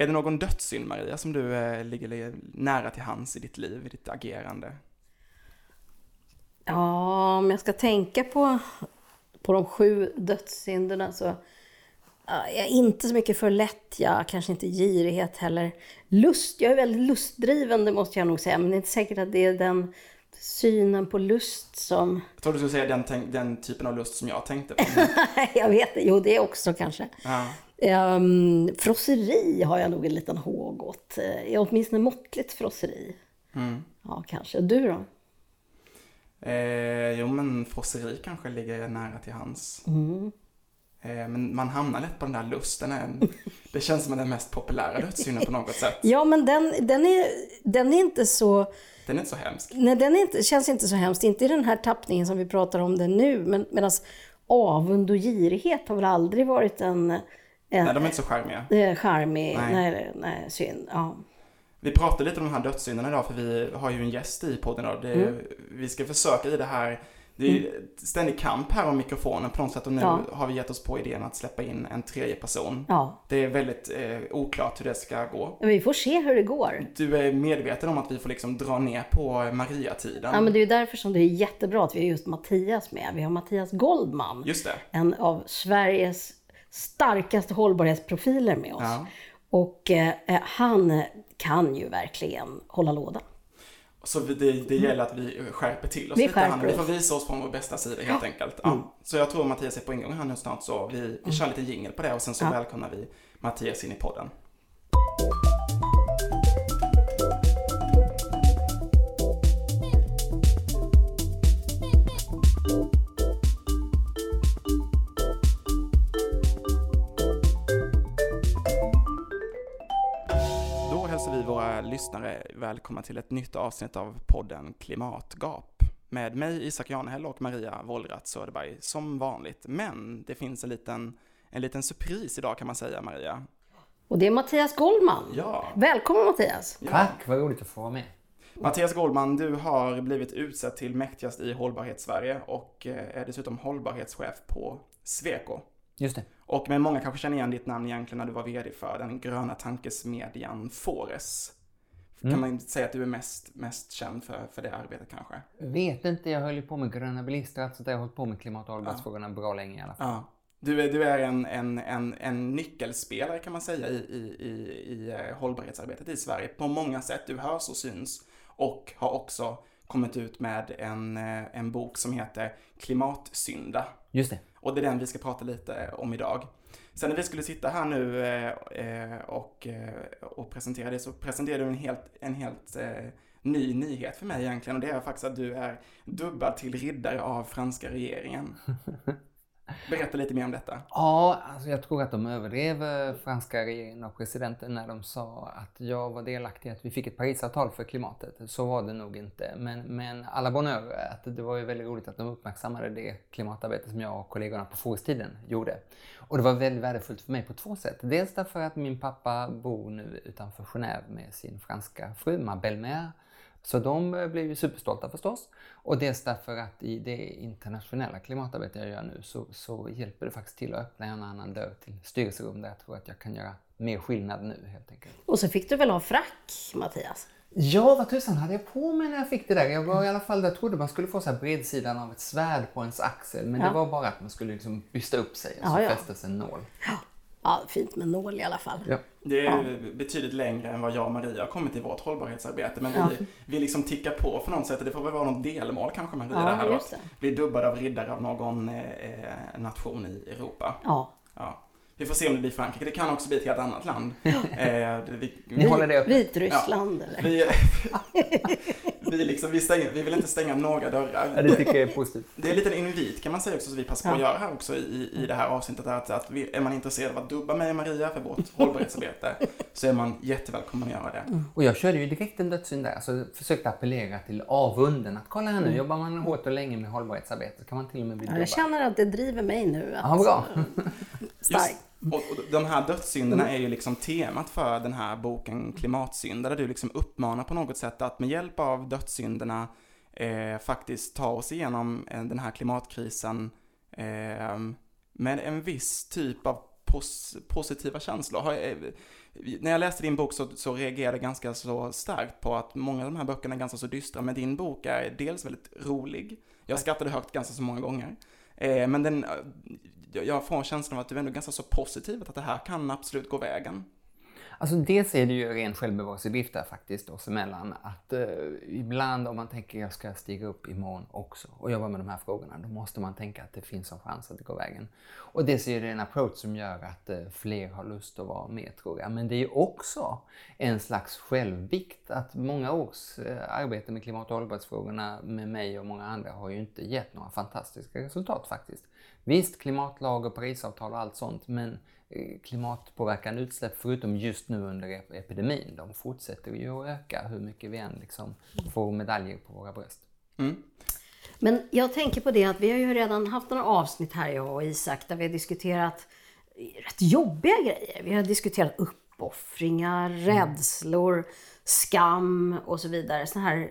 Är det någon dödssynd, Maria, som du eh, ligger nära till hands i ditt liv, i ditt agerande? Ja, om jag ska tänka på, på de sju dödssynderna så jag är inte så mycket för lättja, kanske inte girighet heller. Lust, jag är väldigt lustdriven, det måste jag nog säga, men det är inte säkert att det är den synen på lust som... Jag trodde du skulle säga den, den typen av lust som jag tänkte på. jag vet jo det också kanske. Ja. Um, frosseri har jag nog en liten håg åt. Uh, åtminstone måttligt frosseri. Mm. Ja, kanske. Du då? Eh, jo, men frosseri kanske ligger nära till hands. Mm. Eh, men man hamnar lätt på den där lusten. Det känns som den mest populära dödssynden på något sätt. Ja, men den, den, är, den är inte så... Den är inte så hemsk. Nej, den är inte, känns inte så hemskt. Inte i den här tappningen som vi pratar om det nu. Men medan avund och girighet har väl aldrig varit en... en nej, de är inte så charmiga. Eh, charmig, nej. nej, nej, synd. Ja. Vi pratar lite om de här dödssynderna idag för vi har ju en gäst i podden idag. Det, mm. Vi ska försöka i det här det är mm. ständig kamp här om mikrofonen på något sätt och nu ja. har vi gett oss på idén att släppa in en tredje person. Ja. Det är väldigt eh, oklart hur det ska gå. Vi får se hur det går. Du är medveten om att vi får liksom dra ner på Maria-tiden. Ja, men det är ju därför som det är jättebra att vi har just Mattias med. Vi har Mattias Goldman. Just det. En av Sveriges starkaste hållbarhetsprofiler med oss. Ja. Och eh, han kan ju verkligen hålla låda. Så det, det gäller att vi skärper till oss vi lite här Vi får visa oss från vår bästa sida helt enkelt. Ja. Mm. Så jag tror Mattias är på ingång här nu snart så vi, vi mm. kör lite jingel på det och sen så ja. välkomnar vi Mattias in i podden. Välkomna till ett nytt avsnitt av podden Klimatgap. Med mig Isak Janehäll och Maria Wollratz Söderberg som vanligt. Men det finns en liten, en liten surpris idag kan man säga Maria. Och det är Mattias Goldman. Ja. Välkommen Mattias. Ja. Tack, vad roligt att få vara med. Mattias Goldman, du har blivit utsedd till mäktigast i Hållbarhetssverige och eh, är dessutom hållbarhetschef på Sweco. Just det. Och men många kanske känner igen ditt namn egentligen när du var VD för den gröna tankesmedjan Fores. Mm. Kan man säga att du är mest, mest känd för, för det arbetet kanske? Vet inte, jag höll ju på med gröna bilister, alltså jag har hållit på med klimat och hållbarhetsfrågorna ja. bra länge i alla fall. Ja. Du är, du är en, en, en, en nyckelspelare kan man säga i, i, i, i eh, hållbarhetsarbetet i Sverige på många sätt. Du hörs och syns och har också kommit ut med en, eh, en bok som heter Klimatsynda. Just det. Och det är den vi ska prata lite om idag. Sen när vi skulle sitta här nu eh, eh, och, eh, och presentera det så presenterade du en helt, en helt eh, ny nyhet för mig egentligen och det är faktiskt att du är dubbad till riddare av franska regeringen. Berätta lite mer om detta. Ja, alltså jag tror att de överdrev franska regeringen och presidenten när de sa att jag var delaktig i att vi fick ett Parisavtal för klimatet. Så var det nog inte. Men, men alla bonheur, att det var ju väldigt roligt att de uppmärksammade det klimatarbete som jag och kollegorna på Forestiden gjorde. Och det var väldigt värdefullt för mig på två sätt. Dels därför att min pappa bor nu utanför Genève med sin franska fru, Mabel Mer, så de eh, blev ju superstolta förstås. Och dels därför att i det internationella klimatarbete jag gör nu så, så hjälper det faktiskt till att öppna en annan dörr till styrelserum där jag tror att jag kan göra mer skillnad nu helt enkelt. Och så fick du väl ha frack, Mattias? Ja, vad tusan hade jag på mig när jag fick det där? Jag var i alla fall, jag trodde man skulle få så här bredsidan av ett svärd på ens axel. Men ja. det var bara att man skulle liksom bysta upp sig och så ja, ja. fästes en nål. Ja. Ja, fint med nål i alla fall. Ja. Det är ja. betydligt längre än vad jag och Maria har kommit i vårt hållbarhetsarbete. Men ja. vi, vi liksom tickar på för något sätt. Det får väl vara något delmål kanske Maria ja, det här då. Bli dubbad av riddare av någon eh, nation i Europa. Ja. ja. Vi får se om det blir Frankrike. Det kan också bli ett helt annat land. eh, vi, Ni håller det uppe? Vitryssland ja. eller? Vi, liksom, vi, stänger, vi vill inte stänga några dörrar. Ja, det tycker jag är positivt. Det är en liten invit kan man säga också, som vi passar på att göra här också i, i det här avsnittet. Att, att vi, är man intresserad av att dubba mig och Maria för vårt hållbarhetsarbete så är man jättevälkommen att göra det. Mm. Och jag körde ju direkt en dödssynd där, alltså försökte appellera till avunden. Att kolla här nu, mm. jobbar man hårt och länge med hållbarhetsarbete kan man till och med bli dubbad. Jag känner att det driver mig nu. Att, ja, bra. Starkt. Och, och, de här dödssynderna mm. är ju liksom temat för den här boken Klimatsynder, där du liksom uppmanar på något sätt att med hjälp av dödssynderna eh, faktiskt ta oss igenom eh, den här klimatkrisen eh, med en viss typ av pos positiva känslor. Har, eh, när jag läste din bok så, så reagerade jag ganska så starkt på att många av de här böckerna är ganska så dystra, men din bok är dels väldigt rolig, jag skrattade högt ganska så många gånger, eh, men den, jag får känslan av att du är ändå ganska så positiv, att det här kan absolut gå vägen. Alltså dels är det ju ren självbevarelsedrift där faktiskt oss emellan. Att eh, ibland om man tänker jag ska stiga upp imorgon också och jobba med de här frågorna, då måste man tänka att det finns en chans att det går vägen. Och dels är det en approach som gör att eh, fler har lust att vara med tror jag. Men det är ju också en slags självvikt att många års eh, arbete med klimat och hållbarhetsfrågorna med mig och många andra har ju inte gett några fantastiska resultat faktiskt. Visst, klimatlag och Parisavtal och allt sånt, men Eh, klimatpåverkande utsläpp, förutom just nu under epidemin, de fortsätter ju att öka hur mycket vi än liksom får medaljer på våra bröst. Mm. Men jag tänker på det att vi har ju redan haft några avsnitt här, jag och Isak, där vi har diskuterat rätt jobbiga grejer. Vi har diskuterat uppoffringar, mm. rädslor, skam och så vidare. Sådana här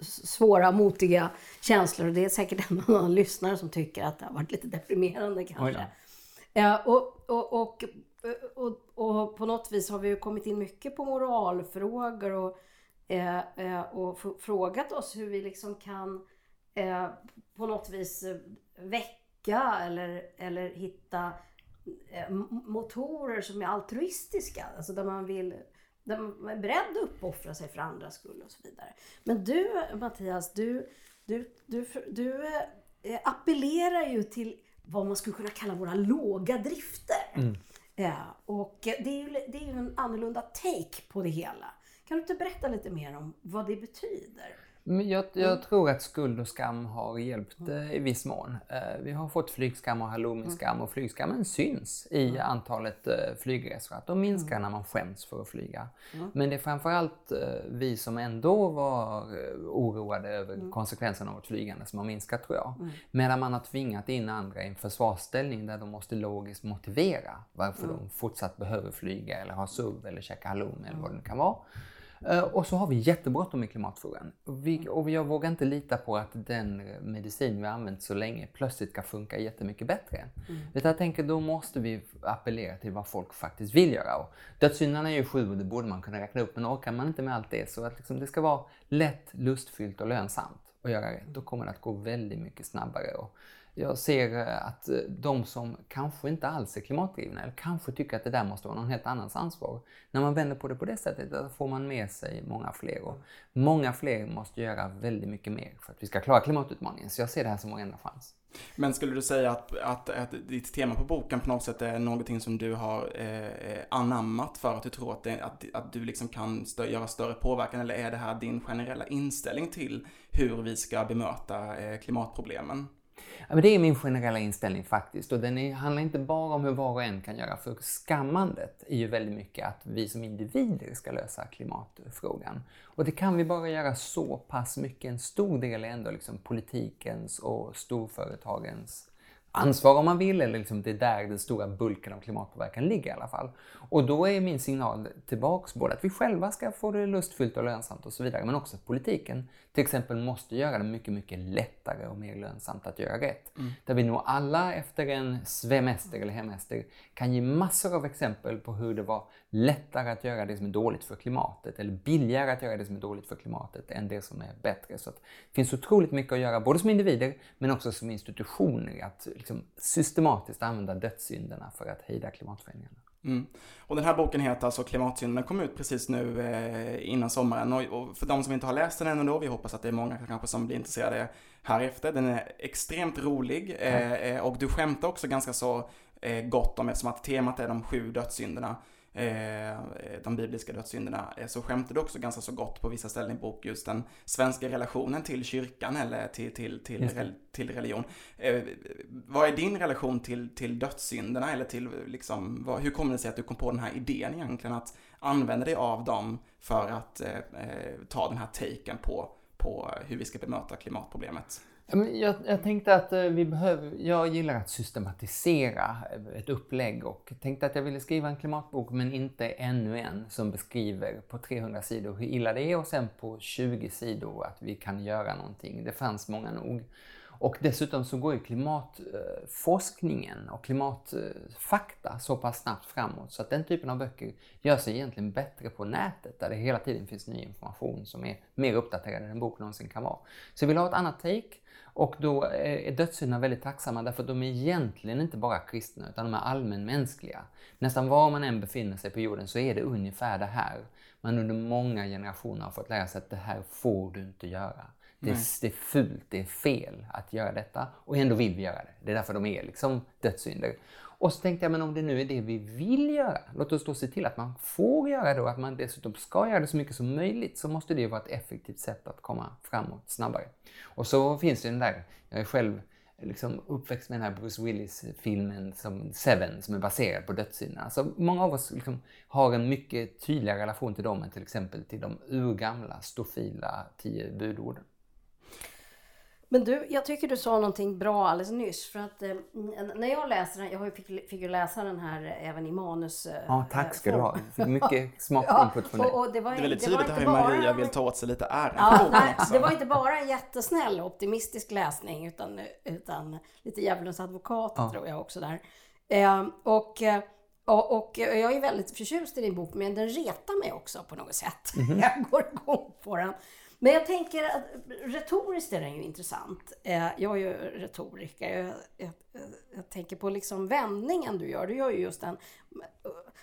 svåra, motiga känslor. Och det är säkert en annan lyssnare som tycker att det har varit lite deprimerande kanske. Ja, och, och, och, och, och, på något vis har vi kommit in mycket på moralfrågor och, eh, eh, och frågat oss hur vi liksom kan eh, på något vis väcka eller, eller hitta motorer som är altruistiska. Alltså där man vill där man är beredd att uppoffra sig för andras skull och så vidare. Men du Mattias, du, du, du, du, du appellerar ju till vad man skulle kunna kalla våra låga drifter. Mm. Ja, och det är, ju, det är ju en annorlunda take på det hela. Kan du inte berätta lite mer om vad det betyder? Jag, jag mm. tror att skuld och skam har hjälpt mm. eh, i viss mån. Eh, vi har fått flygskam och halloumiskam mm. och flygskammen syns i mm. antalet eh, flygresor. Att de minskar mm. när man skäms för att flyga. Mm. Men det är framförallt eh, vi som ändå var oroade över konsekvenserna av ett flygande som har minskat tror jag. Medan man har tvingat in andra i en försvarsställning där de måste logiskt motivera varför de fortsatt behöver flyga eller ha SUV eller käka halloumi eller vad det nu kan vara. Eh, och så har vi jättebråttom med klimatfrågan. Vi, och jag vågar inte lita på att den medicin vi har använt så länge plötsligt ska funka jättemycket bättre. Mm. Utan jag tänker då måste vi appellera till vad folk faktiskt vill göra. Och dödssynderna är ju sju och det borde man kunna räkna upp. Men orkar man inte med allt det så att liksom det ska vara lätt, lustfyllt och lönsamt att göra rätt. Då kommer det att gå väldigt mycket snabbare. Och jag ser eh, att eh, de som kanske inte alls är klimatdrivna eller kanske tycker att det där måste vara någon helt annans ansvar. När man vänder på det på det sättet då får man med sig många fler. Och många fler måste göra väldigt mycket mer för att vi ska klara klimatutmaningen. Så jag ser det här som vår enda chans. Men skulle du säga att, att, att ditt tema på boken på något sätt är någonting som du har eh, eh anammat för att du tror att, det, att, att du liksom kan stö göra större påverkan? Eller är det här din generella inställning till hur vi ska bemöta eh, klimatproblemen? Ja, men det är min generella inställning faktiskt. Och den är, handlar inte bara om hur var och en kan göra. För skammandet är ju väldigt mycket att vi som individer ska lösa klimatfrågan. Och det kan vi bara göra så pass mycket. En stor del är ändå liksom politikens och storföretagens ansvar om man vill, eller liksom det är där den stora bulken av klimatpåverkan ligger i alla fall. Och då är min signal tillbaks både att vi själva ska få det lustfyllt och lönsamt och så vidare, men också att politiken till exempel måste göra det mycket, mycket lättare och mer lönsamt att göra rätt. Mm. Där vi nog alla efter en svemester eller hemester kan ge massor av exempel på hur det var lättare att göra det som är dåligt för klimatet eller billigare att göra det som är dåligt för klimatet än det som är bättre. Så det finns otroligt mycket att göra både som individer men också som institutioner att liksom systematiskt använda dödssynderna för att hejda klimatförändringarna. Mm. Och den här boken heter alltså Klimatsynderna, kom ut precis nu eh, innan sommaren. Och, och, för de som inte har läst den ännu då, vi hoppas att det är många kanske som blir intresserade här efter. Den är extremt rolig eh, och du skämtar också ganska så eh, gott om eftersom att temat är de sju dödssynderna. Eh, de bibliska dödssynderna, eh, så skämtar du också ganska så gott på vissa ställen i bok just den svenska relationen till kyrkan eller till, till, till, rel, till religion. Eh, vad är din relation till, till dödssynderna eller till liksom, vad, hur kommer det sig att du kom på den här idén egentligen att använda dig av dem för att eh, ta den här taken på, på hur vi ska bemöta klimatproblemet? Jag, jag, tänkte att eh, vi behöver, jag gillar att systematisera eh, ett upplägg och tänkte att jag ville skriva en klimatbok men inte ännu en som beskriver på 300 sidor hur illa det är och sen på 20 sidor att vi kan göra någonting. Det fanns många nog. Och dessutom så går ju klimatforskningen och klimatfakta så pass snabbt framåt så att den typen av böcker gör sig egentligen bättre på nätet där det hela tiden finns ny information som är mer uppdaterad än en bok någonsin kan vara. Så jag vill ha ett annat take och då är dödssynderna väldigt tacksamma därför att de är egentligen inte bara kristna utan de är allmänmänskliga. Nästan var man än befinner sig på jorden så är det ungefär det här. Man under många generationer har fått lära sig att det här får du inte göra. Det är, det är fult, det är fel att göra detta och ändå vill vi göra det. Det är därför de är liksom dödssynder. Och så tänkte jag, men om det nu är det vi vill göra, låt oss då se till att man får göra det och att man dessutom ska göra det så mycket som möjligt, så måste det ju vara ett effektivt sätt att komma framåt snabbare. Och så finns det den där, jag är själv liksom uppväxt med den här Bruce Willis-filmen som Seven som är baserad på dödssynderna. Alltså, många av oss liksom har en mycket tydligare relation till dem än till exempel till de urgamla stofila tio budorden. Men du, jag tycker du sa någonting bra alldeles nyss. För att eh, när jag läser den, jag fick, fick ju läsa den här även i manus. Eh, ja, tack ska du ha. Fick mycket smakinput från dig. Och, och det, var, det är väldigt tydligt här hur Maria vill ta åt sig lite äran ja, nej, Det var inte bara en jättesnäll optimistisk läsning utan, utan lite djävulens advokat ja. tror jag också där. Eh, och, och, och, jag är väldigt förtjust i din bok men den retar mig också på något sätt. Mm -hmm. Jag går igång på den. Men jag tänker att retoriskt är den ju intressant. Eh, jag är ju retoriker. Jag, jag, jag, tänker på liksom vändningen du gör. Du gör ju just en,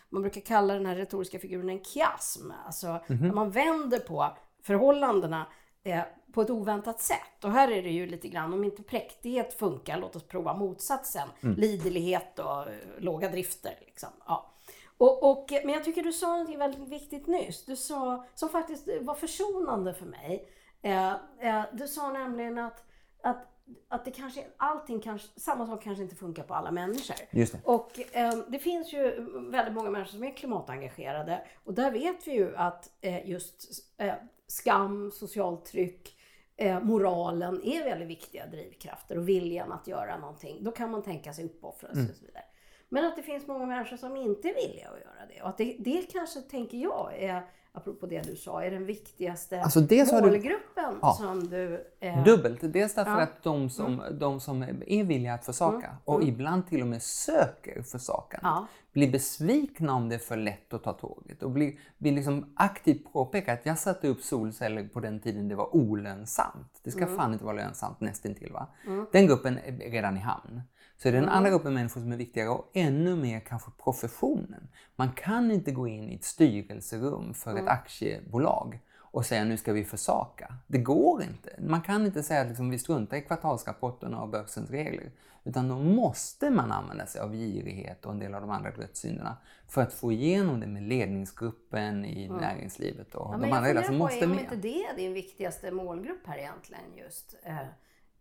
man brukar kalla den här retoriska figuren en kiasm. Alltså mm -hmm. när man vänder på förhållandena eh, på ett oväntat sätt. Och här är det ju lite grann, om inte präktighet funkar, låt oss prova motsatsen. Mm. Liderlighet och låga drifter. Liksom. Ja. Och, och, men jag tycker du sa något väldigt viktigt nyss. Du sa, som faktiskt var försonande för mig. Eh, eh, du sa nämligen att, att, att det kanske, allting kanske, samma sak kanske inte funkar på alla människor. Just det. Och eh, det finns ju väldigt många människor som är klimatengagerade. Och där vet vi ju att eh, just eh, skam, socialt tryck, eh, moralen är väldigt viktiga drivkrafter och viljan att göra någonting. Då kan man tänka sig uppoffrelse mm. och så vidare. Men att det finns många människor som inte är villiga att göra det. Och att det, det kanske, tänker jag, är apropå det du sa, är den viktigaste alltså målgruppen du, ja, som du... Eh, dubbelt. Dels därför ja. att de som, mm. de som är villiga att försaka mm. och mm. ibland till och med söker försakandet ja. blir besvikna om det är för lätt att ta tåget och blir, blir liksom aktivt påpeka att jag satte upp solceller på den tiden det var olönsamt. Det ska mm. fan inte vara lönsamt nästintill. Va? Mm. Den gruppen är redan i hamn. Så är det den andra gruppen människor som är viktigare och ännu mer kanske professionen. Man kan inte gå in i ett styrelserum för ett mm. aktiebolag och säga nu ska vi försaka. Det går inte. Man kan inte säga att liksom, vi struntar i kvartalsrapporterna och börsens regler. Utan då måste man använda sig av girighet och en del av de andra dödssynderna för att få igenom det med ledningsgruppen i mm. näringslivet och ja, de andra som måste med. Jag inte det är din viktigaste målgrupp här egentligen just.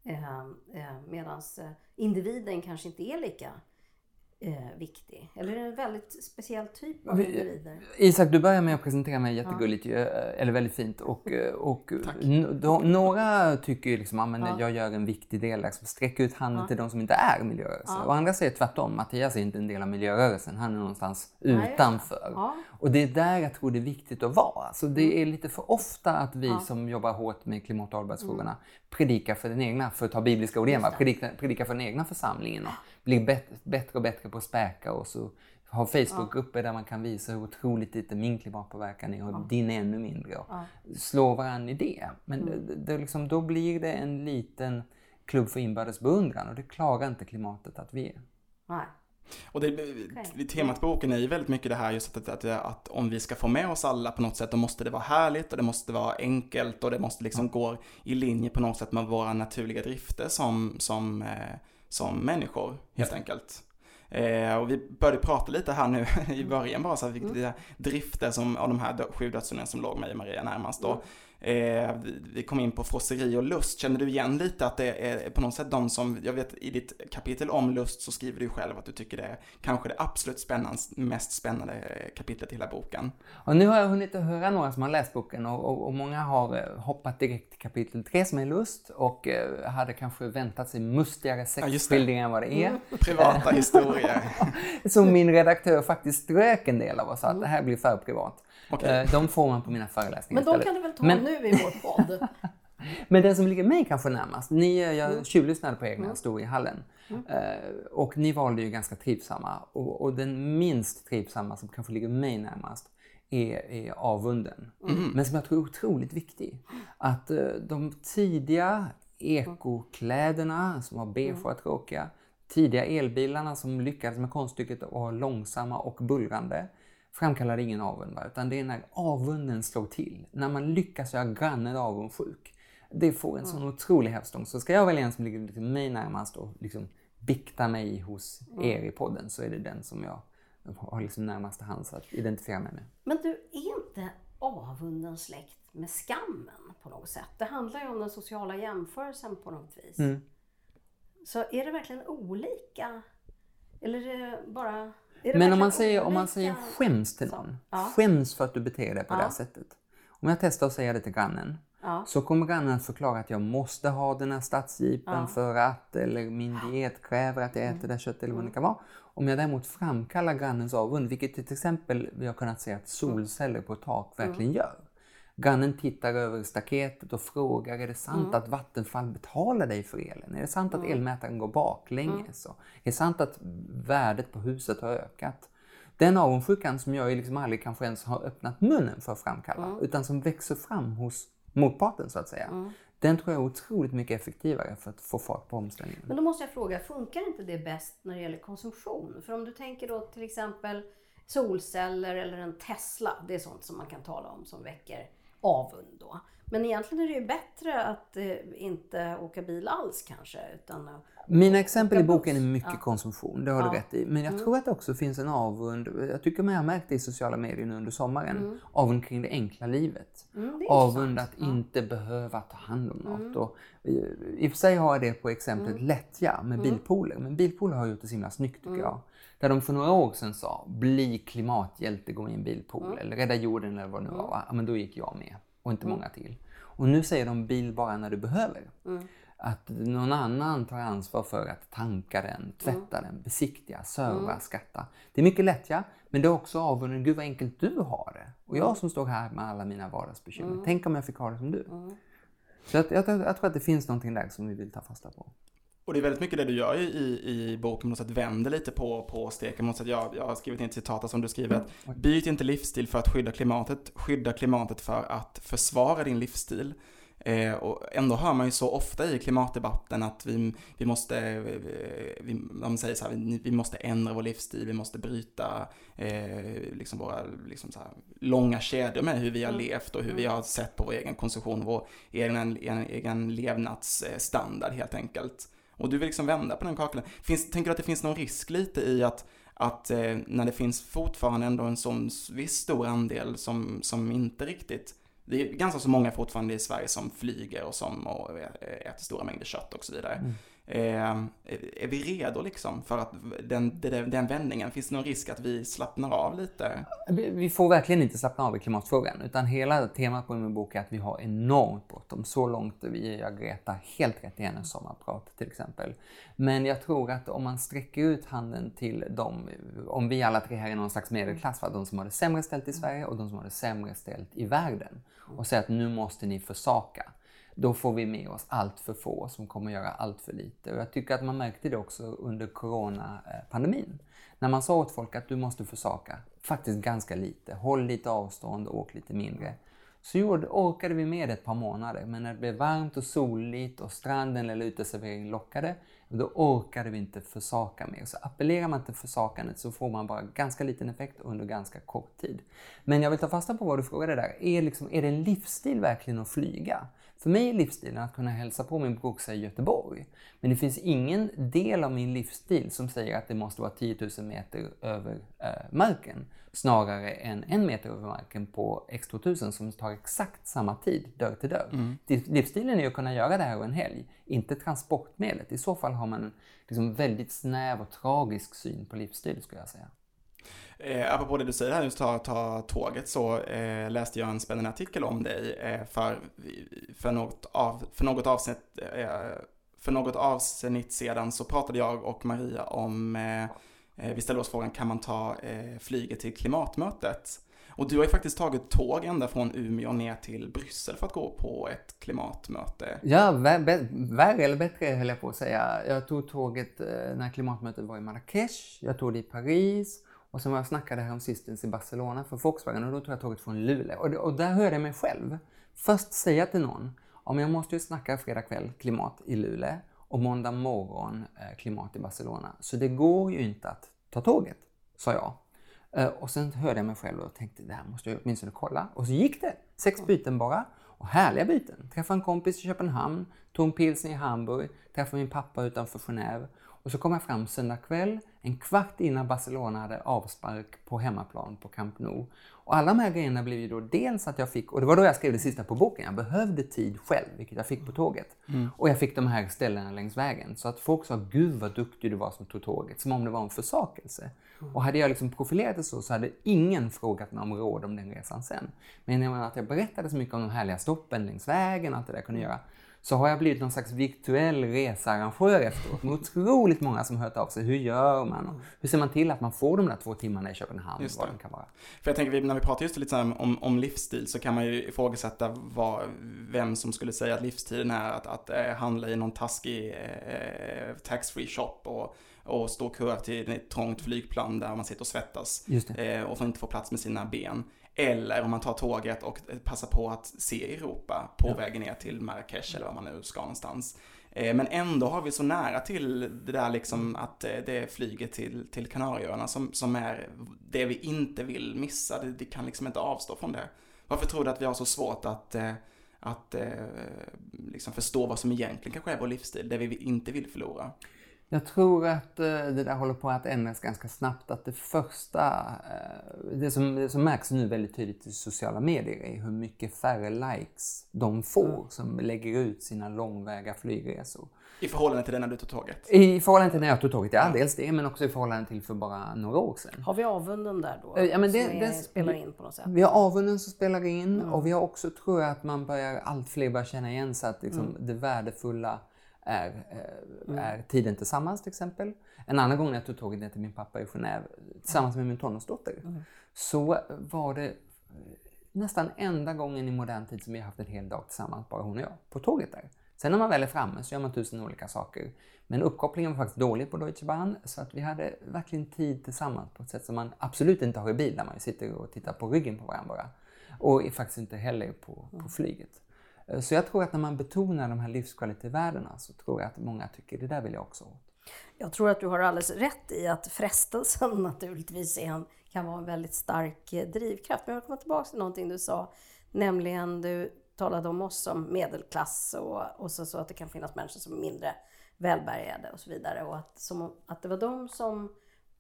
Eh, eh, eh, Medan eh, individen kanske inte är lika eh, viktig? Eller är det en väldigt speciell typ av individer? Isak, du börjar med att presentera mig jättegulligt, ja. Eh, eller väldigt fint. Och, eh, och några tycker liksom att ja. jag gör en viktig del, liksom, sträck ut handen ja. till de som inte är miljörörelsen. Ja. Och andra säger tvärtom, Mattias är inte en del av miljörörelsen, han är någonstans utanför. Och det är där jag tror det är viktigt att vara. Alltså, det mm. är lite för ofta att vi som jobbar hårt med klimat och hållbarhetsfrågorna mm. predikar för den egna, för att ta bibliska ord igen, predikar, predikar för den egna församlingen. Och, blir bättre och bättre på att späka och så har Facebookgrupper där man kan visa hur otroligt lite min klimatpåverkan är och ja. din är ännu mindre. Och ja. Slå varandra i det. Men mm. det, det liksom, då blir det en liten klubb för inbördes beundran och det klarar inte klimatet att vi är. Nej. Och det, okay. temat på boken är ju väldigt mycket det här just att, att, att, att, om vi ska få med oss alla på något sätt, då måste det vara härligt och det måste vara enkelt och det måste liksom mm. gå i linje på något sätt med våra naturliga drifter som, som eh, som människor helt mm. enkelt. Eh, och vi började prata lite här nu i mm. början bara så att vi fick mm. drifter som, av de här sju dödssynderna som låg mig och Maria närmast då. Eh, vi kom in på frosseri och lust. Känner du igen lite att det är på något sätt de som, jag vet i ditt kapitel om lust så skriver du själv att du tycker det är kanske det absolut spännande, mest spännande kapitlet i hela boken. Och nu har jag hunnit att höra några som har läst boken och, och, och många har eh, hoppat direkt till kapitel 3 som är lust och eh, hade kanske väntat sig mustigare sexskildringar ja, än vad det är. Mm. Privata historier. så min redaktör faktiskt strök en del av och sa att det här blir för privat. Okay. Eh, de får man på mina föreläsningar Men de kan du väl ta Men... nu i vår podd? Men den som ligger mig kanske närmast, ni, jag Mm. tjuvlyssnade på er när jag stod i hallen. Eh, och ni valde ju ganska trivsamma. Och, och den minst trivsamma som kanske ligger mig närmast är, är avunden. Mm. Men som jag tror är otroligt viktig. Att eh, de tidiga ekokläderna som var beige Mm. och tråkiga, tidiga elbilarna som lyckades med konststycket att vara långsamma och bullrande framkallade ingen avund. Va? Utan det är när avunden slår till, när man lyckas göra grannen avundsjuk. Det får en sån otrolig hävstång. Så ska jag välja en som ligger liksom mig närmast och liksom bikta mig hos er i podden så är det den som jag har liksom närmast till hands att identifiera mig med. Men du, är inte avunden släkt med skammen på något sätt? Det handlar ju om den sociala jämförelsen på något vis. Mm. Så är det verkligen olika? Eller är det bara... Det Men om man säger, om man säger skäms till någon, Ja. skäms för att du beter dig på det här Ja. sättet. Om jag testar att säga det till grannen Ja. så kommer grannen att förklara att jag måste ha den här stadsjeepen Ja. för att, eller min diet kräver att jag äter det här köttet eller vad det kan vara. Om jag däremot framkallar grannens avund, vilket till exempel vi har kunnat se att solceller på tak verkligen gör. Grannen tittar över staketet och frågar, är det sant att Vattenfall betalar dig för elen? Är det sant att elmätaren går baklänges? Och Är det sant att värdet på huset har ökat? Den avundsjukan som jag liksom aldrig kanske ens har öppnat munnen för att framkalla, utan som växer fram hos motparten så att säga. Den tror jag är otroligt mycket effektivare för att få fart på omställningen. Men då måste jag fråga, funkar inte det bäst när det gäller konsumtion? För om du tänker då till exempel solceller eller en Tesla. Det är sånt som man kan tala om som väcker avund då. Men egentligen är det ju bättre att eh, inte åka bil alls kanske. Utan Mina exempel i boken är mycket Ja. konsumtion, det har du Ja. Mm. rätt i. Men jag tror att det också finns en avund, jag tycker man har märkt det i sociala medier nu under sommaren, avund kring det enkla livet. Mm, det avund att. Ja. inte behöva ta hand om något. Mm. Och, I och för sig har jag det på exemplet lättja med bilpooler, men bilpooler har gjort det så himla snyggt tycker Mm. jag. Där de för några år sedan sa, bli klimathjälte, gå i en bilpool, Mm. eller rädda jorden eller vad det nu var. va? Ja, men då gick jag med, och inte Mm. många till. Och nu säger de bil bara när du behöver. Mm. Att någon annan tar ansvar för att tanka den, tvätta Mm. den, besiktiga, serva, skatta. Det är mycket lätt ja, men det är också avunden. Gud vad enkelt du har det. Och Mm. jag som står här med alla mina vardagsbekymmer. Tänk om jag fick ha det som du. Så jag, jag, jag tror att det finns någonting där som vi vill ta fasta på. Och det är väldigt mycket det du gör i, i, i boken, på något sätt vänder lite på, på steken. På något sätt, jag, jag har skrivit in ett citat som du skriver att byt inte livsstil för att skydda klimatet, skydda klimatet för att försvara din livsstil. Eh, och ändå hör man ju så ofta i klimatdebatten att vi, vi måste, vi, de säger så här, vi, vi måste ändra vår livsstil, vi måste bryta eh, liksom våra liksom så här, långa kedjor med hur vi har levt och hur vi har sett på vår egen konsumtion, vår egen, egen, egen levnadsstandard helt enkelt. Och du vill liksom vända på den kakan. Finns, tänker du att det finns någon risk lite i att, att eh, när det finns fortfarande ändå en sån viss stor andel som, som inte riktigt det är ganska så många fortfarande i Sverige som flyger och som och eh, äter stora mängder kött och så vidare. Mm. Eh, är- vi redo liksom för att den, den, den vändningen, finns det någon risk att vi slappnar av lite? Vi får verkligen inte slappna av i klimatfrågan, utan hela temat på min bok är att vi har enormt bråttom. Så långt vi jag Greta helt rätt i hennes sommarprat till exempel. Men jag tror att om man sträcker ut handen till dem, om vi alla tre här är någon slags medelklass, va? de som har det sämre ställt i Sverige och de som har det sämre ställt i världen, och säger att nu måste ni försaka. Då får vi med oss allt för få som kommer göra allt för lite. Och jag tycker att man märkte det också under coronapandemin. När man sa åt folk att du måste försaka, faktiskt ganska lite, håll lite avstånd, åk lite mindre. Så gjorde, orkade vi med det ett par månader, men när det blev varmt och soligt och stranden eller uteserveringen lockade, då orkade vi inte försaka mer. Så appellerar man till försakandet så får man bara ganska liten effekt under ganska kort tid. Men jag vill ta fasta på vad du frågade där. Är, liksom, är det en livsstil verkligen att flyga? För mig är livsstilen att kunna hälsa på min brorsa i Göteborg. Men det finns ingen del av min livsstil som säger att det måste vara 10 000 meter över eh, marken. Snarare än en meter över marken på X2000 som tar exakt samma tid dörr till dörr. Livsstilen är att kunna göra det här över en helg, inte transportmedlet. I så fall har man en liksom, väldigt snäv och tragisk syn på livsstil skulle jag säga. Eh, apropå det du säger här, just ta, ta tåget, så eh, läste jag en spännande artikel om dig eh, för, för, något av, för, något avsnitt, eh, för något avsnitt sedan så pratade jag och Maria om, eh, eh vi ställde oss frågan, kan man ta eh, flyget till klimatmötet? Och du har ju faktiskt tagit tåg ända från Umeå ner till Bryssel för att gå på ett klimatmöte. Ja, värre eller bättre höll jag på att säga. Jag tog tåget eh, när klimatmötet var i Marrakesh, jag tog det i Paris och sen var jag snackade här om sistens i Barcelona för Volkswagen och då tog jag tåget från Luleå. Och, och där hörde jag mig själv först säga till någon, om jag måste ju snacka fredag kväll klimat i Luleå och måndag morgon eh, klimat i Barcelona. Så det går ju inte att ta tåget, sa jag. Eh, och sen hörde jag mig själv och tänkte, det här måste jag åtminstone kolla. Och så gick det. Sex byten bara. Och härliga byten. Träffade en kompis i Köpenhamn, tog en pilsner i Hamburg, träffade min pappa utanför Genève. Och så kom jag fram söndag kväll, en kvart innan Barcelona hade avspark på hemmaplan på Camp Nou. Och alla de här grejerna blev ju då dels att jag fick, och det var då jag skrev det sista på boken, jag behövde tid själv, vilket jag fick på tåget. Mm. Och jag fick de här ställena längs vägen. Så att folk sa, gud vad duktig du var som tog tåget, som om det var en försakelse. Mm. Och hade jag liksom profilerat det så, så hade ingen frågat mig om råd om den resan sen. Men och med att jag berättade så mycket om de härliga stoppen längs vägen och allt det där jag kunde göra, så har jag blivit någon slags virtuell researrangör efteråt. Med otroligt många som hört av sig. Hur gör man? hur ser man till att man får de där två timmarna i Köpenhamn? Just det kan vara. För jag tänker, när vi pratar just lite om, om livsstil så kan man ju ifrågasätta vad, vem som skulle säga att livsstilen är att, att äh, handla i någon taskig äh, taxfree shop och och stå och köa till ett trångt flygplan där man sitter och svettas eh, och får inte få plats med sina ben. Eller om man tar tåget och passar på att se Europa på ja. vägen ner till Marrakesh eller var man nu ska någonstans. Eh, men ändå har vi så nära till det där liksom att eh, det är flyget till, till Kanarieöarna som, som är det vi inte vill missa. Det, det kan liksom inte avstå från det. Varför tror du att vi har så svårt att, eh, att liksom förstå vad som egentligen kanske är vår livsstil, det vi inte vill förlora? Jag tror att eh, det där håller på att ändras ganska snabbt. Att det första, eh, det som, det som märks nu väldigt tydligt i sociala medier är hur mycket färre likes de får mm. som lägger ut sina långväga flygresor. I förhållande till det när du tog tåget? I förhållande till när jag tog tåget, ja. Dels det, men också i förhållande till för bara några år sedan. Har vi avunden där då? Ja, men det, som det, spelar in på något sätt? Vi har avunden som spelar in mm. och vi har också, tror jag, att man börjar, allt fler börjar känna igen sig att liksom, mm. det värdefulla är, eh, mm. är tiden tillsammans till exempel. En annan gång när jag tog tåget ner till min pappa i Genève tillsammans med min tonårsdotter mm. så var det eh, nästan enda gången i modern tid som vi har haft en hel dag tillsammans, bara hon och jag, på tåget där. Sen när man väl är framme så gör man tusen olika saker. Men uppkopplingen var faktiskt dålig på Deutsche Bahn så att vi hade verkligen tid tillsammans på ett sätt som man absolut inte har i bil där man sitter och tittar på ryggen på varandra. Och faktiskt inte heller på, på mm. flyget. Eh, så jag tror att när man betonar de här livskvalitetsvärdena så tror jag att många tycker det där vill jag också åt. Jag tror att du har alldeles rätt i att frestelsen naturligtvis en, kan vara en väldigt stark eh, drivkraft. Men jag vill komma tillbaka till någonting du sa, nämligen du talade om oss som medelklass och, och så, så att det kan finnas människor som är mindre välbärgade och så vidare. Och att, som, att det var de som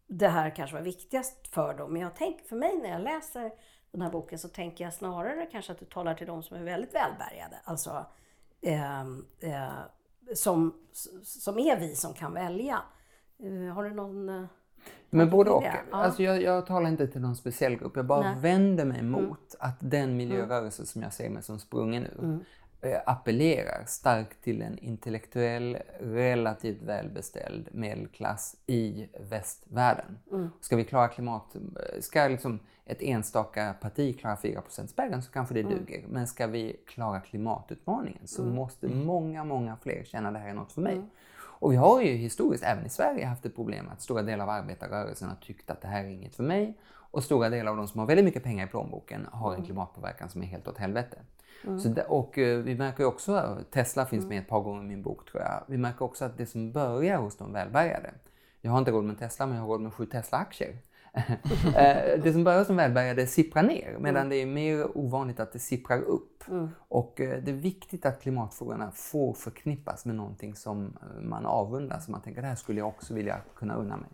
det här kanske var viktigast för dem. Men jag tänker för mig när jag läser den här boken så tänker jag snarare kanske att du talar till de som är väldigt välbärgade. Alltså eh, eh, som, som är vi som kan välja. Eh, har du någon eh, men både och. Ja. Alltså jag, jag, talar inte till någon speciell grupp. Jag bara Nej. vänder mig mm. mot mm. att den miljörörelse mm. som jag ser mig som sprungen nu mm. Eh, appellerar starkt till en intellektuell, relativt välbeställd medelklass i västvärlden. Mm. Ska vi klara klimat... Ska liksom ett enstaka parti klara 4 spärren så kanske det mm. duger. Men ska vi klara klimatutmaningen så mm. måste mm. många, många fler känna det här är något för mig. Mm. Och vi har ju historiskt, även i Sverige, haft ett problem att stora delar av arbetarrörelsen har tyckt att det här är inget för mig. Och stora delar av de som har väldigt mycket pengar i plånboken har en mm. klimatpåverkan som är helt åt helvete. Mm. Så det, och uh, vi märker också, Tesla finns med ett par gånger i min bok tror jag, vi märker också att det som börjar hos de välbärgade, jag har inte råd med Tesla men jag har råd med sju Tesla-aktier. Eh, det som börjar som välbärgade sipprar ner medan mm. det är mer ovanligt att det sipprar upp. Mm. Och eh, det är viktigt att klimatfrågorna får förknippas med någonting som eh, man avundas. Man tänker det här skulle jag också vilja kunna unna mig.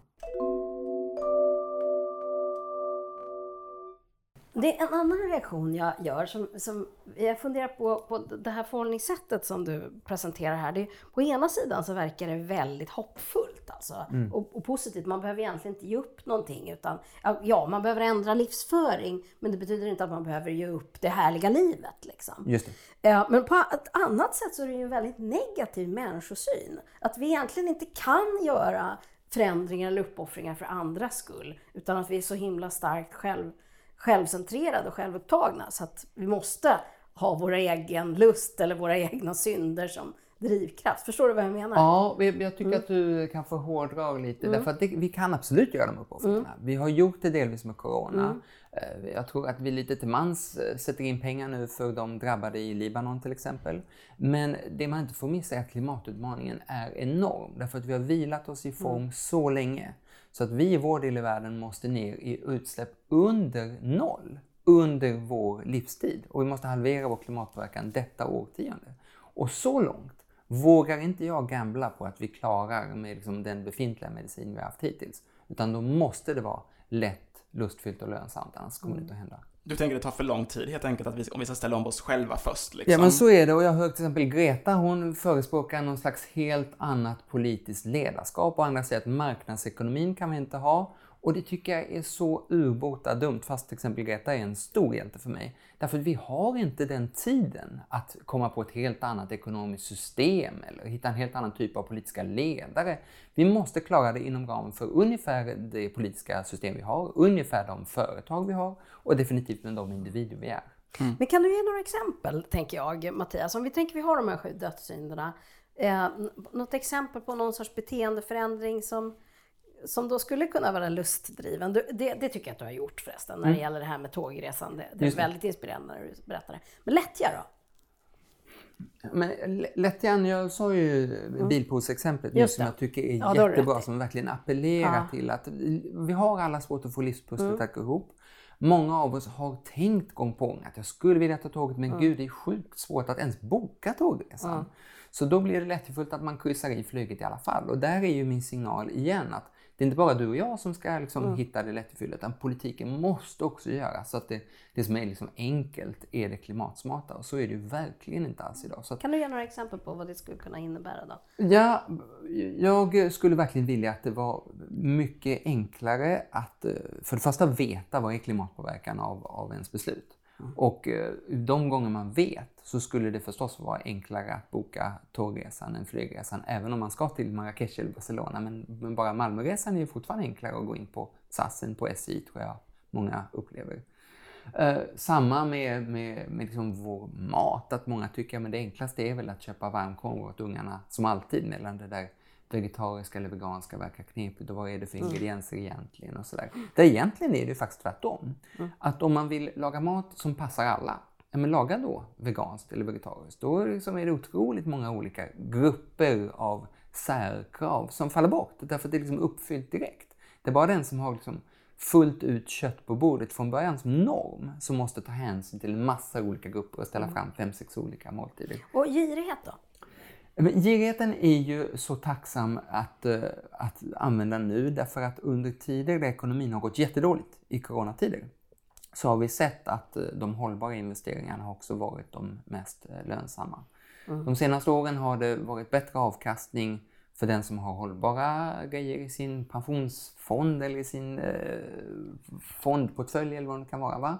Det är en annan reaktion jag gör som, som jag funderar på, på det här förhållningssättet som du presenterar här. Det, på ena sidan så verkar det väldigt hoppfullt alltså, mm. och, och, positivt. Man behöver egentligen inte ge upp någonting utan ja, man behöver ändra livsföring men det betyder inte att man behöver ge upp det härliga livet. Liksom. Just det. Men på ett annat sätt så är det ju en väldigt negativ människosyn. Att vi egentligen inte kan göra förändringar eller uppoffringar för andras skull utan att vi är så himla starkt själv självcentrerade och självupptagna. Så att vi måste ha vår egen lust eller våra egna synder som drivkraft. Förstår du vad jag menar? Ja, jag tycker att du kanske hårdrar lite. Mm. Därför att det, vi kan absolut göra de uppoffringarna. Mm. Vi har gjort det delvis med Corona. Mm. Eh, jag tror att vi lite till mans eh, sätter in pengar nu för de drabbade i Libanon till exempel. Men det man inte får missa är att klimatutmaningen är enorm. Därför att vi har vilat oss i form mm. så länge. Så att vi i vår del i världen måste ner i utsläpp under noll under vår livstid. Och vi måste halvera vår klimatpåverkan detta årtionde. Och så långt vågar inte jag gambla på att vi klarar med liksom den befintliga medicin vi har haft hittills. Utan då måste det vara lätt, lustfyllt och lönsamt, annars kommer mm. det inte att hända. Du tänker det tar för lång tid helt enkelt att vi, om vi ska ställa om oss själva först? Liksom. Ja men så är det och jag hör till exempel Greta, hon förespråkar någon slags helt annat politiskt ledarskap och andra säger att marknadsekonomin kan vi inte ha och det tycker jag är så urbota dumt, fast till exempel Greta är en stor hjälte för mig. Därför att vi har inte den tiden att komma på ett helt annat ekonomiskt system eller hitta en helt annan typ av politiska ledare. Vi måste klara det inom ramen för ungefär det politiska system vi har, ungefär de företag vi har och definitivt med de individer vi är. Mm. Men kan du ge några exempel, tänker jag, Mattias? Om vi tänker vi har de här sju dödssynderna. Eh, något exempel på någon sorts beteendeförändring som som då skulle kunna vara lustdriven. Det, det, tycker jag att du har gjort förresten när det mm. gäller det här med tågresan. Det, det är väldigt inspirerande när du berättar det. Men lättja då? Men lättjan, jag sa ju mm. bilpoolsexemplet nu som jag tycker är ja, jättebra, som verkligen appellerar ja. till att vi har alla svårt att få livspusslet mm. att gå ihop. Många av oss har tänkt gång på gång att jag skulle vilja ta tåget men mm. gud det är sjukt svårt att ens boka tågresan. Mm. Så då blir det lättjefullt att man kryssar i flyget i alla fall. Och där är ju min signal igen att det är inte bara du och jag som ska liksom mm. hitta det lättfyllda utan politiken måste också göra så att det, det som är liksom enkelt är det klimatsmarta och så är det ju verkligen inte alls idag. Att, kan du ge några exempel på vad det skulle kunna innebära då? Ja, jag skulle verkligen vilja att det var mycket enklare att eh, för det första veta vad är klimatpåverkan av, av ens beslut. Och eh, de gånger man vet så skulle det förstås vara enklare att boka tågresan än flygresan, även om man ska till Marrakesh eller Barcelona. Men, men bara Malmöresan är ju fortfarande enklare att gå in på SAS än på SJ, tror jag många upplever. Eh, samma med, med, med liksom vår mat, att många tycker att det enklaste är väl att köpa varmkorv åt ungarna, som alltid, mellan det där vegetariska eller veganska verkar knepigt och vad är det för mm. ingredienser mm. egentligen och sådär. Det egentligen är det faktiskt tvärtom. Mm. Att om man vill laga mat som passar alla, ja, men laga då veganskt eller vegetariskt. Då är det, liksom, är det otroligt många olika grupper av särkrav som faller bort därför att det är liksom uppfyllt direkt. Det är bara den som har liksom fullt ut kött på bordet från början som norm som måste ta hänsyn till en massa olika grupper och ställa mm. fram fem, sex olika måltider. Och girighet då? Girigheten är ju så tacksam att, eh, att använda nu därför att under tider där ekonomin har gått jättedåligt, i coronatider, så har vi sett att eh, de hållbara investeringarna har också varit de mest eh, lönsamma. Mm. De senaste åren har det varit bättre avkastning för den som har hållbara grejer i sin pensionsfond eller i sin eh, fondportfölj eller vad det kan vara. Va?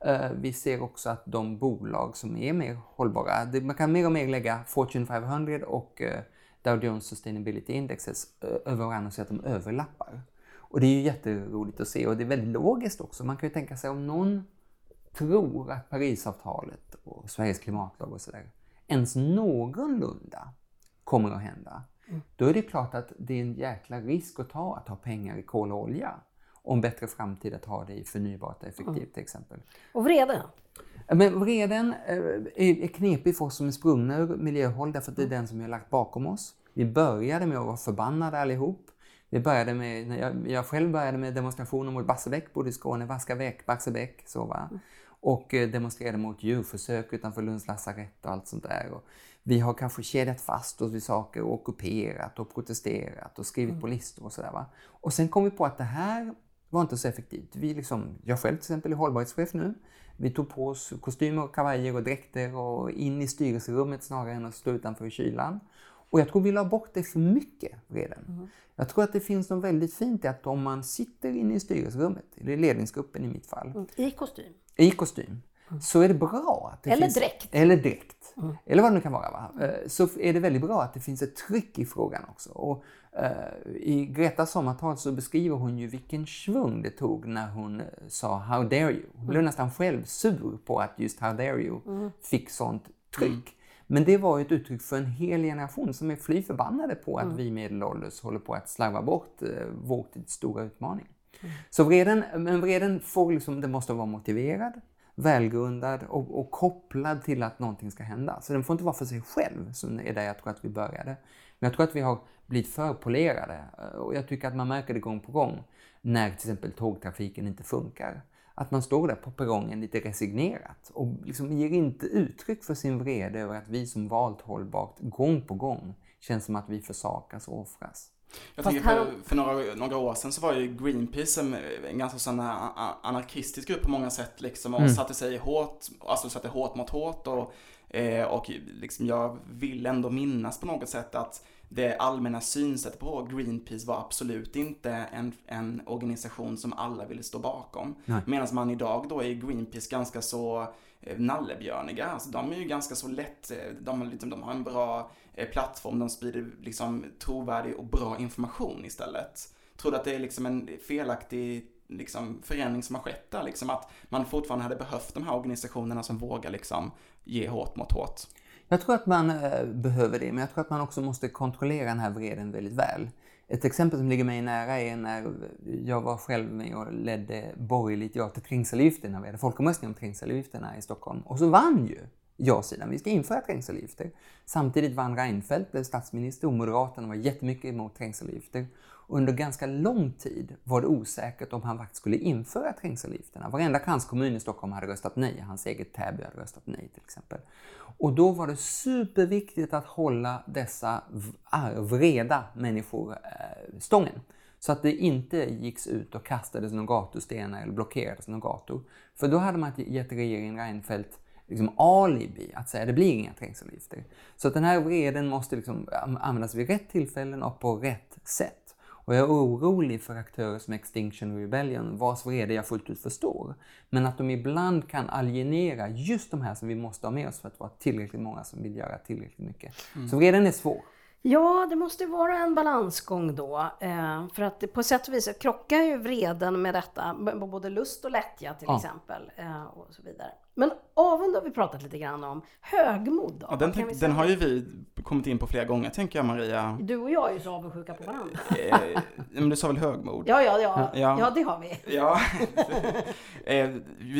Eh, vi ser också att de bolag som är mer hållbara, man kan mer och mer lägga Fortune 500 och eh, Dow Jones Sustainability Indexes eh, över varandra så att de överlappar. Och det är ju jätteroligt att se och det är väldigt logiskt också. Man kan ju tänka sig om någon tror att Parisavtalet och Sveriges klimatlag och sådär ens någorlunda kommer att hända. Mm. Då är det klart att det är en jäkla risk att ta att ha pengar i kol och olja och en bättre framtid att ha det i förnybart och effektivt mm. till exempel. Och vreden? Men vreden eh, är knepig för oss som är sprungna ur miljöhåll därför att det är den som vi har lagt bakom oss. Vi började med att vara förbannade allihop. Vi började med, när jag, jag själv började med demonstrationer mot Barsebäck, bodde i Skåne, vaska väck Barsebäck. Så va? Mm. Och eh, demonstrerade mot djurförsök utanför Lunds lasarett och allt sånt där. Och vi har kanske kedjat fast oss vid saker och ockuperat och protesterat och skrivit mm. på listor och sådär. Och sen kom vi på att det här var inte så effektivt. Vi liksom, jag själv till exempel är hållbarhetschef nu. Vi tog på oss kostymer, kavajer och dräkter och in i styrelserummet snarare än att stå utanför i kylan. Och jag tror vi la bort det för mycket redan. Mm. Jag tror att det finns något väldigt fint i att om man sitter inne i styrelserummet, eller i ledningsgruppen i mitt fall. Mm. I kostym? I kostym. Så är det bra att det Eller finns... direkt. Eller direkt. Eller vad det nu kan vara. Va? Eh, Så är det väldigt bra att det finns ett tryck i frågan också. Och, eh, I Gretas sommartal så beskriver hon ju vilken svung det tog när hon eh, sa “How dare you?” Hon blev nästan själv sur på att just “How dare you?” fick sånt tryck. Men det var ju ett uttryck för en hel generation som är fly förbannade på att vi medelålders håller på att slarva bort eh, vår tids stora utmaning. Så vreden, men vreden får liksom, det måste vara motiverad, välgrundad och, och kopplad till att någonting ska hända. Så den får inte vara för sig själv, som är där jag tror att vi började. Men jag tror att vi har blivit för polerade och jag tycker att man märker det gång på gång när till exempel tågtrafiken inte funkar. Att man står där på perrongen lite resignerat och liksom ger inte uttryck för sin vrede över att vi som valt hållbart gång på gång känns som att vi försakas och offras. Jag Fast tänker här- för, några, några år sedan så var ju Greenpeace en, en ganska sån anarkistisk grupp på många sätt liksom och satte sig hårt, alltså satte hårt mot hårt och, eh, och liksom jag vill ändå minnas på något sätt att det allmänna synsättet på Greenpeace var absolut inte en, en organisation som alla ville stå bakom. Medan man idag då är Greenpeace ganska så eh, nallebjörniga. Alltså de är ju ganska så lätt, eh, de, liksom, de har en bra Eh, plattform, de sprider liksom trovärdig och bra information istället. Tror du att det är liksom en felaktig liksom, förändring som har skett där? Liksom att man fortfarande hade behövt de här organisationerna som vågar liksom ge hårt mot hårt. Jag tror att man eh, behöver det, men jag tror att man också måste kontrollera den här vreden väldigt väl. Ett exempel som ligger mig nära är när jag var själv med och ledde borgerligt ja till trängselavgifterna. Vi hade folkomröstning om trängselavgifterna i Stockholm. Och så vann ju ja-sidan. Vi ska införa trängselavgifter. Samtidigt vann Reinfeldt, blev statsminister och Moderaterna var jättemycket emot trängselavgifter. Under ganska lång tid var det osäkert om han faktiskt skulle införa trängselavgifterna. Varenda kranskommun i Stockholm hade röstat nej. Hans eget Täby hade röstat nej till exempel. Och då var det superviktigt att hålla dessa vreda människor eh, stången. Så att det inte gicks ut och kastades några gatustenar eller blockerades några gator. För då hade man gett regeringen Reinfeldt liksom alibi att säga det blir inga trängselavgifter. Så att den här vreden måste liksom användas vid rätt tillfällen och på rätt sätt. Och jag är orolig för aktörer som Extinction Rebellion, vars vrede jag fullt ut förstår. Men att de ibland kan alienera just de här som vi måste ha med oss för att vara tillräckligt många som vill göra tillräckligt mycket. Så vreden är svår. Ja, det måste vara en balansgång då. Eh, för att på sätt och vis krockar ju vreden med detta, både lust och lättja till Ja. exempel. Eh, och så vidare. Men avund har vi pratat lite grann om. Högmod då? Ja, den, tänk, den har ju vi kommit in på flera gånger tänker jag Maria. Du och jag är ju så avundsjuka på varandra. Eh, men du sa väl högmod? Ja, ja, ja. Ja. Ja, det har vi. Ja. eh,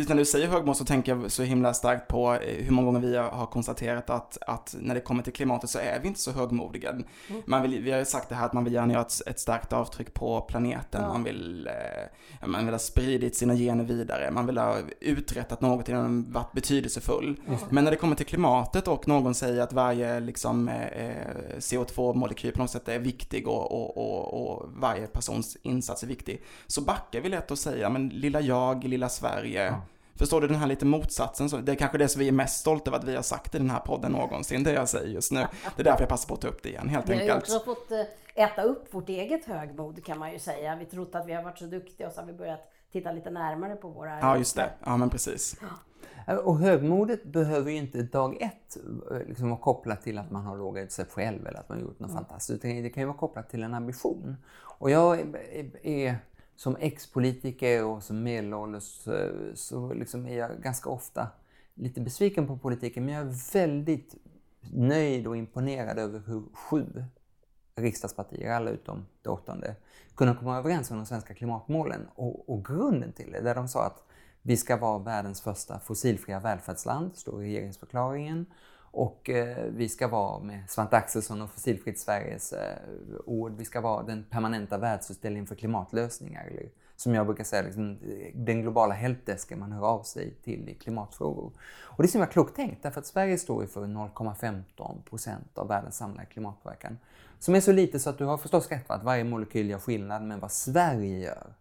när du säger högmod så tänker jag så himla starkt på eh, hur många gånger vi har konstaterat att, att när det kommer till klimatet så är vi inte så högmodiga. Mm. Man vill, vi har ju sagt det här att man vill gärna göra ett, ett starkt avtryck på planeten. Ja. Man, vill, eh, man vill ha spridit sina gener vidare. Man vill ha uträttat något den varit betydelsefull. Men när det kommer till klimatet och någon säger att varje liksom, eh, CO2-molekyl på något sätt är viktig och, och, och, och varje persons insats är viktig. Så backar vi lätt och säger, men lilla jag, lilla Sverige. Förstår du den här lite motsatsen? Så det är kanske det som vi är mest stolta över att vi har sagt i den här podden någonsin, det jag säger just nu. Det är därför jag passar på att ta upp det igen, helt Vi har enkelt. också fått eh, äta upp vårt eget högmod kan man ju säga. Vi trott att vi har varit så duktiga och så har vi börjat titta lite närmare på våra Ja, just det. Ja, men precis. Och högmodet behöver ju inte dag ett eh, liksom vara kopplat till att man har låga utsläpp själv eller att man har gjort något fantastiskt. Utan det kan ju vara kopplat till en ambition. Och jag är, är som ex-politiker och som medelålders eh, så liksom är jag ganska ofta lite besviken på politiken. Men jag är väldigt nöjd och imponerad över hur sju riksdagspartier, alla utom det åttonde, kunde komma överens om de svenska klimatmålen och, och grunden till det. Där de sa att vi ska vara världens första fossilfria välfärdsland, står i regeringsförklaringen. Och eh, vi ska vara, med Svante Axelsson och Fossilfritt Sveriges eh, ord, vi ska vara den permanenta världsutställningen för klimatlösningar. Eller, som jag brukar säga, liksom, eh, den globala helpdesken man hör av sig till i klimatfrågor. Och det är så himla klokt tänkt, därför att Sverige står ju för 0,15 procent av världens samlade klimatpåverkan. Som är så lite så att du har förstås rätt va, att varje molekyl gör skillnad, men vad Sverige gör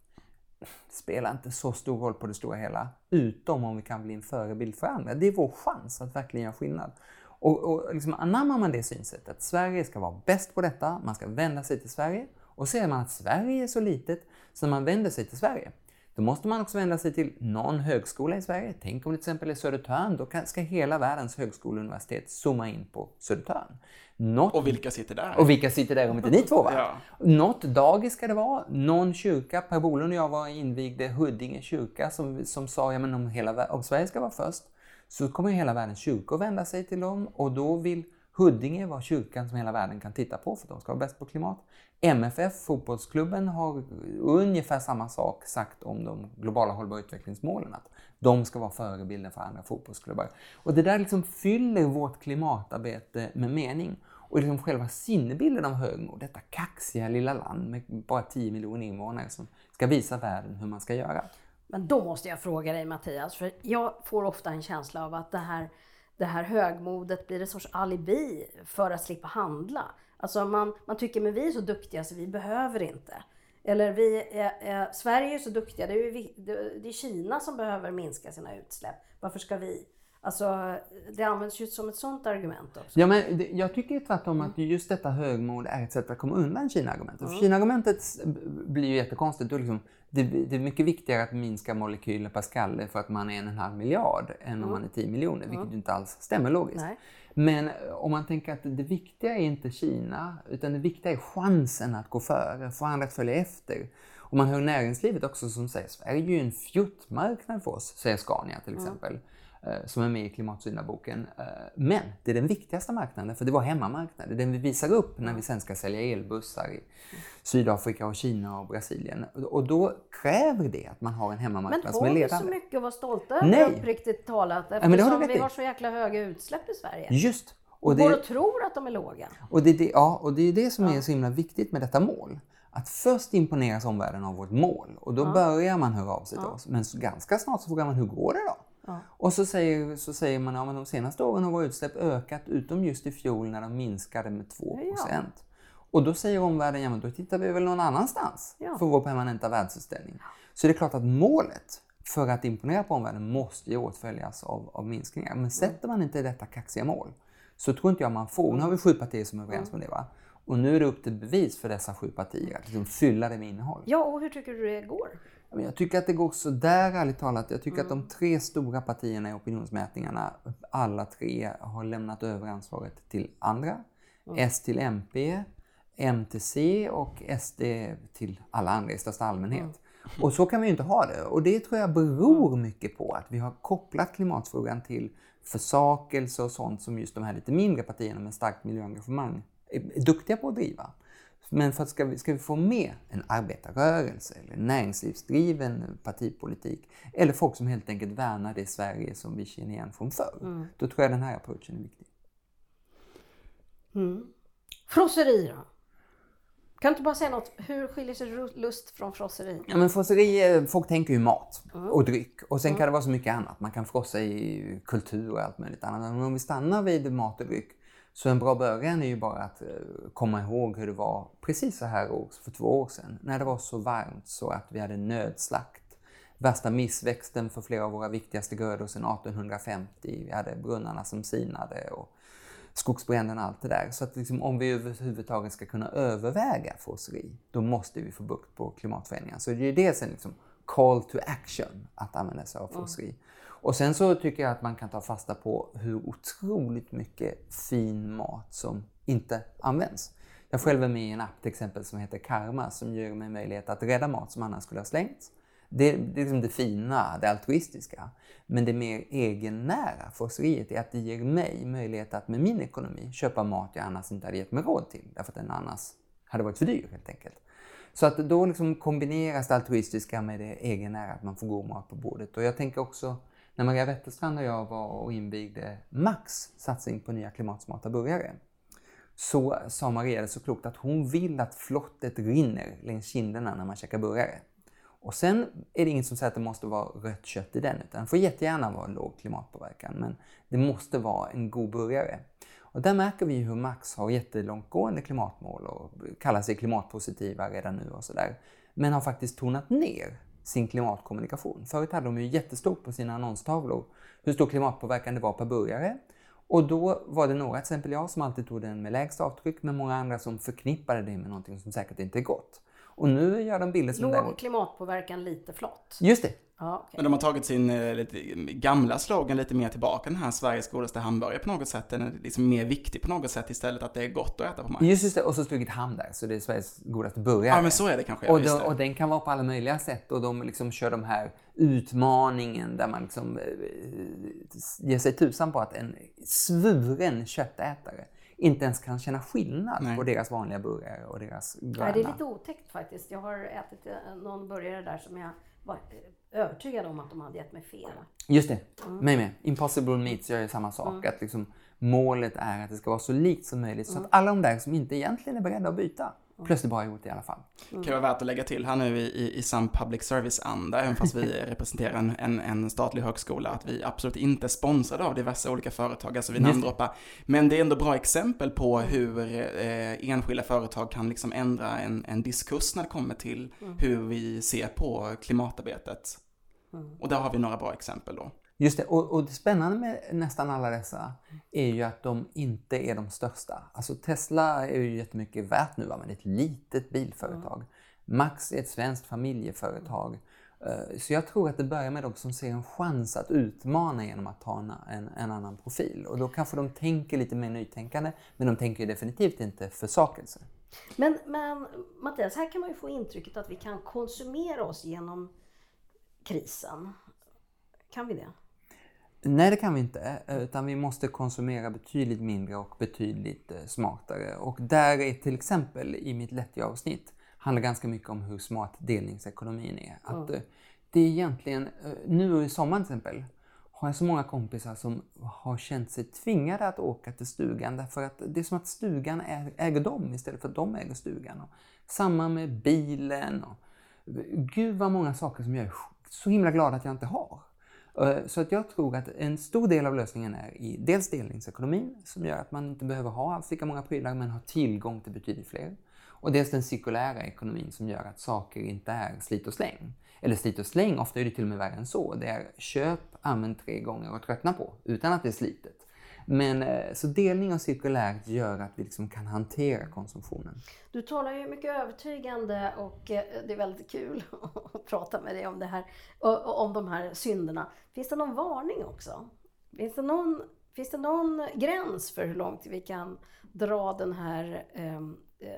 spelar inte så stor roll på det stora hela. Utom om vi kan bli en förebild för andra. Det är vår chans att verkligen göra skillnad. Och, och liksom anammar man det synsättet, Sverige ska vara bäst på detta, man ska vända sig till Sverige. Och ser man att Sverige är så litet så man vänder sig till Sverige då måste man också vända sig till någon högskola i Sverige. Tänk om det till exempel är Södertörn, då ska hela världens högskola och universitet zooma in på Södertörn. Något... Och vilka sitter där? Och vilka sitter där om inte ni två va? ja. Något dagis ska det vara, någon kyrka. Per Bolund och jag var invigde Huddinge kyrka som, som sa, ja men om, hela, om Sverige ska vara först så kommer hela världens kyrkor vända sig till dem och då vill Huddinge vara kyrkan som hela världen kan titta på för de ska vara bäst på klimat. MFF, fotbollsklubben, har ungefär samma sak sagt om de globala hållbara utvecklingsmålen. Att de ska vara förebilden för andra fotbollsklubbar. Och det där liksom fyller vårt klimatarbete med mening. Och liksom själva sinnebilden av högmod, detta kaxiga lilla land med bara 10 miljoner invånare som ska visa världen hur man ska göra. Men då måste jag fråga dig Mattias, för jag får ofta en känsla av att det här, det här högmodet blir en sorts alibi för att slippa handla. Alltså man, man tycker men vi är så duktiga så vi behöver inte. Eller vi är, är, Sverige är så duktiga, det är, det är Kina som behöver minska sina utsläpp. Varför ska vi? Alltså, det används ju som ett sånt argument också. Ja, men det, jag tycker tvärtom att just detta högmod är ett sätt att komma undan Kina-argumentet. Mm. Kina-argumentet blir ju jättekonstigt. Är, liksom, det, det, är mycket viktigare att minska molekyler per skalle för att man är en och en halv miljard än mm. om man är 10 miljoner, vilket mm. inte alls stämmer logiskt. Nej. Men om man tänker att det viktiga är inte Kina, utan det viktiga är chansen att gå före, få andra att följa efter. Och man hör näringslivet också som säger Sverige är ju en fjuttmarknad för oss, säger Scania till exempel. Mm. Eh, som är med i Klimatsyndaboken. Eh, men det är den viktigaste marknaden, för det var hemmamarknaden. Det den vi visar upp när vi sen ska sälja elbussar i Sydafrika, och Kina och Brasilien. Och då kräver det att man har en hemmamarknad som är ledande. Men har vi så mycket att vara stolta över uppriktigt talat? Eftersom ja, vi har så jäkla höga utsläpp i Sverige. Just! Och det går och tror att de är låga. Och det, det, ja, och det är det som är så himla viktigt med detta mål. Att först imponeras omvärlden av vårt mål och då ja. börjar man höra av sig till oss. Men ganska snart så frågar man, hur går det då? Ja. Och så säger, så säger man att ja, de senaste åren har våra utsläpp ökat utom just i fjol när de minskade med 2 ja. Och då säger omvärlden, ja men då tittar vi väl någon annanstans för vår permanenta världsutställning. Så det är klart att målet för att imponera på omvärlden måste ju åtföljas av, av minskningar. Men sätter man inte detta kaxiga mål så tror inte jag man får. Nu har vi sju partier som är överens med det va? Och nu är det upp till bevis för dessa sju partier att liksom fylla det med innehåll. Ja, och hur tycker du det går? Jag tycker att det går sådär ärligt talat. Jag tycker mm. att de tre stora partierna i opinionsmätningarna, alla tre har lämnat över ansvaret till andra. Mm. S till MP, M till C och SD till alla andra i största allmänhet. Mm. Och så kan vi ju inte ha det. Och det tror jag beror mm. mycket på att vi har kopplat klimatfrågan till försakelse och sånt som just de här lite mindre partierna med starkt miljöengagemang är duktiga på att driva. Men för att ska vi, ska vi få med en arbetarrörelse eller näringslivsdriven partipolitik eller folk som helt enkelt värnar det Sverige som vi känner igen från förr, mm. då tror jag den här approachen är viktig. Mm. Frosseri då? Kan du inte bara säga något, hur skiljer sig lust från frosseri? Ja men frosseri, eh, folk tänker ju mat mm. och dryck och sen mm. kan det vara så mycket annat. Man kan frossa i kultur och allt möjligt annat. Men om vi stannar vid mat och dryck så en bra början är ju bara att eh, komma ihåg hur det var precis så här för två år sedan. När det var så varmt så att vi hade nödslakt. Värsta missväxten för flera av våra viktigaste grödor sedan 1850. Vi hade brunnarna som sinade och skogsbränderna och allt det där. Så att liksom, om vi överhuvudtaget ska kunna överväga frosseri, då måste vi få bukt på klimatförändringarna. Så det är dels en liksom call to action att använda sig av frosseri. Mm. Och sen så tycker jag att man kan ta fasta på hur otroligt mycket fin mat som inte används. Jag själv är med i en app till exempel som heter Karma som ger mig möjlighet att rädda mat som annars skulle ha slängts. Det, det är liksom det fina, det altruistiska. Men det mer egennära frosseriet är att det ger mig möjlighet att med min ekonomi köpa mat jag annars inte hade gett mig råd till. Därför att den annars hade varit för dyr helt enkelt. Så att då liksom kombineras det altruistiska med det egennära, att man får god mat på bordet. Och jag tänker också när Maria Wetterstrand och jag var och invigde Max satsning på nya klimatsmarta burgare så sa Maria det så klokt att hon vill att flottet rinner längs kinderna när man käkar burgare. Och sen är det inget som säger att det måste vara rött kött i den, utan det får jättegärna vara låg klimatpåverkan, men det måste vara en god burgare. Och där märker vi hur Max har jättelångtgående klimatmål och kallar sig klimatpositiva redan nu och sådär, men har faktiskt tonat ner sin klimatkommunikation. Förut hade de ju jättestort på sina annonstavlor hur stor klimatpåverkan det var per burgare. Och då var det några, till exempel jag, som alltid tog den med lägst avtryck, men många andra som förknippade det med någonting som säkert inte är gott. Och nu gör de bilar som Låg däremot... klimatpåverkan lite flott. Just det. Ja, okej. Men de har tagit sin eh, lite, gamla slogan lite mer tillbaka, den här Sveriges godaste hamburgare på något sätt. Den är liksom mer viktig på något sätt istället att det är gott att äta på Max. Just, just det. Och så strukit ham där, så det är Sveriges godaste burgare. Ja, men så är det kanske. Och, det. och den kan vara på alla möjliga sätt och de liksom kör de här utmaningen där man liksom eh, ger sig tusan på att en svuren köttätare inte ens kan känna skillnad Nej. på deras vanliga burgare och deras gröna. Nej, det är lite otäckt faktiskt. Jag har ätit eh, någon burgare där som jag var eh, övertygad om att de hade gett mig fel. Just det, Mm. mig med. Impossible Meats gör ju samma sak. Att liksom, målet är att det ska vara så likt som möjligt så att alla de där som inte egentligen är beredda att byta plötsligt bara har gjort det i alla fall. kan ju vara värt att lägga till här nu i, i, i sann public service-anda, även fast vi representerar en, en, en statlig högskola, att vi absolut inte är sponsrade av diverse olika företag, alltså vi namndroppar. Men det är ändå bra exempel på hur eh, enskilda företag kan liksom ändra en, en diskurs när det kommer till hur vi ser på klimatarbetet. Och där har vi några bra exempel då. Just det, och, och det spännande med nästan alla dessa är ju att de inte är de största. Alltså Tesla är ju jättemycket värt nu, va, men det är ett litet bilföretag. Max är ett svenskt familjeföretag. Eh, Så jag tror att det börjar med de som ser en chans att utmana genom att ta en, en, annan profil. Och då kanske de tänker lite mer nytänkande, men de tänker definitivt inte försakelse. Men, men Mattias, här kan man ju få intrycket att vi kan konsumera oss genom krisen. Kan vi det? Nej, det kan vi inte. eh, Utan vi måste konsumera betydligt mindre och betydligt eh, smartare. Och där är till exempel i mitt lättja-avsnitt handlar ganska mycket om hur smart delningsekonomin är. Att eh, det är egentligen, nu i sommar till exempel, har jag så många kompisar som har känt sig tvingade att åka till stugan därför att det är som att stugan äger dem istället för att de äger stugan. Och samma med bilen. Och, gud vad många saker som jag är så himla glad att jag inte har. Eh, så att jag tror att en stor del av lösningen är i dels delningsekonomin som gör att man inte behöver ha alls lika många prylar men har tillgång till betydligt fler. Och dels den cirkulära ekonomin som gör att saker inte är slit och släng. Eller slit och släng, ofta är det till och med värre än så. Det är köp, använd tre gånger och tröttna på utan att det är slitet. Men eh, så delning och cirkulärt gör att vi liksom kan hantera konsumtionen. Du talar ju mycket övertygande och eh, det är väldigt kul att prata med dig om det här, och- om de här synderna. Finns det någon varning också? Finns det någon, finns det någon gräns för hur långt vi kan dra den här, ehm, eh,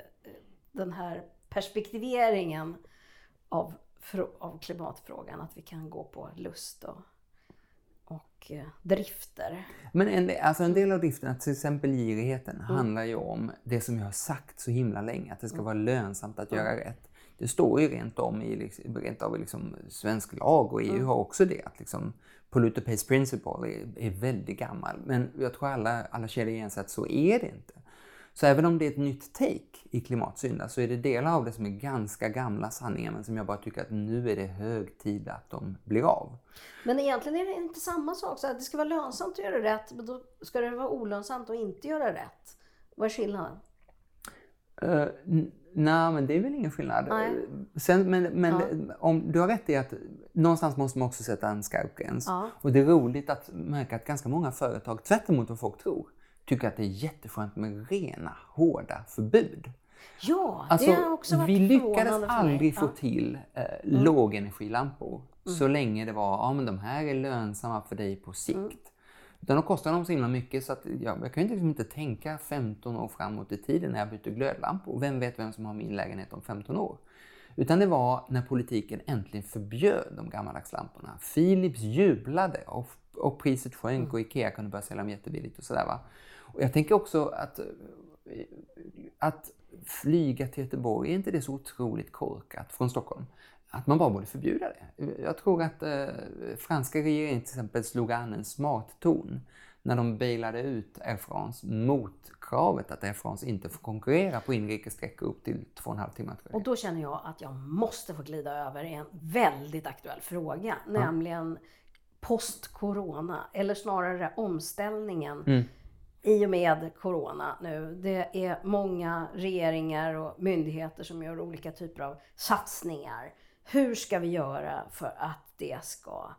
den här perspektiveringen av, av klimatfrågan? Att vi kan gå på lust och, och drifter. Men en, alltså en del av driften, till exempel girigheten, handlar ju om det som jag har sagt så himla länge, att det ska vara lönsamt att göra rätt. Det står ju rent, om i, liksom- rent av i liksom svensk lag och EU har också det. Att liksom, polluter pays principle är, är väldigt gammal. Men jag tror alla, alla känner igen sig att så är det inte. Så även om det är ett nytt take i klimatsynda så är det delar av det som är ganska gamla sanningar men som jag bara tycker att nu är det hög tid att de blir av. Men egentligen är det inte samma sak. Så att det ska vara lönsamt att göra rätt, men då ska det vara olönsamt att inte göra rätt. Vad är skillnaden? Uh, Nej, men det är väl ingen skillnad. Sen, men men om, du har rätt i att någonstans måste man också sätta en skarp gräns. Ja. Och det är roligt att märka att ganska många företag, tvärt emot vad folk tror, tycker att det är jätteskönt med rena, hårda förbud. Ja, Alltså, det har också varit vi lyckades aldrig få till eh, lågenergilampor så länge det var, ja men de här är lönsamma för dig på sikt. Utan då kostar de så himla mycket så att ja, jag kan ju liksom inte tänka 15 år framåt i tiden när jag byter glödlampor. Vem vet vem som har min lägenhet om 15 år? Utan det var när politiken äntligen förbjöd de gammaldags lamporna. Philips jublade och, och priset sjönk och Ikea kunde börja sälja dem jättebilligt och sådär va. Och jag tänker också att, att flyga till Göteborg, är inte det så otroligt korkat från Stockholm? Att man bara borde förbjuda det. Jag tror att eh, franska regeringen till exempel slog an en smart ton när de bailade ut Air France mot kravet att Air France inte får konkurrera på inrikes sträckor upp till två och en halv timme. Och då känner jag att jag måste få glida över i en väldigt aktuell fråga. Nämligen post-corona, eller snarare omställningen Mm i och med corona nu. Det är många regeringar och myndigheter som gör olika typer av satsningar. Hur ska vi göra för att det ska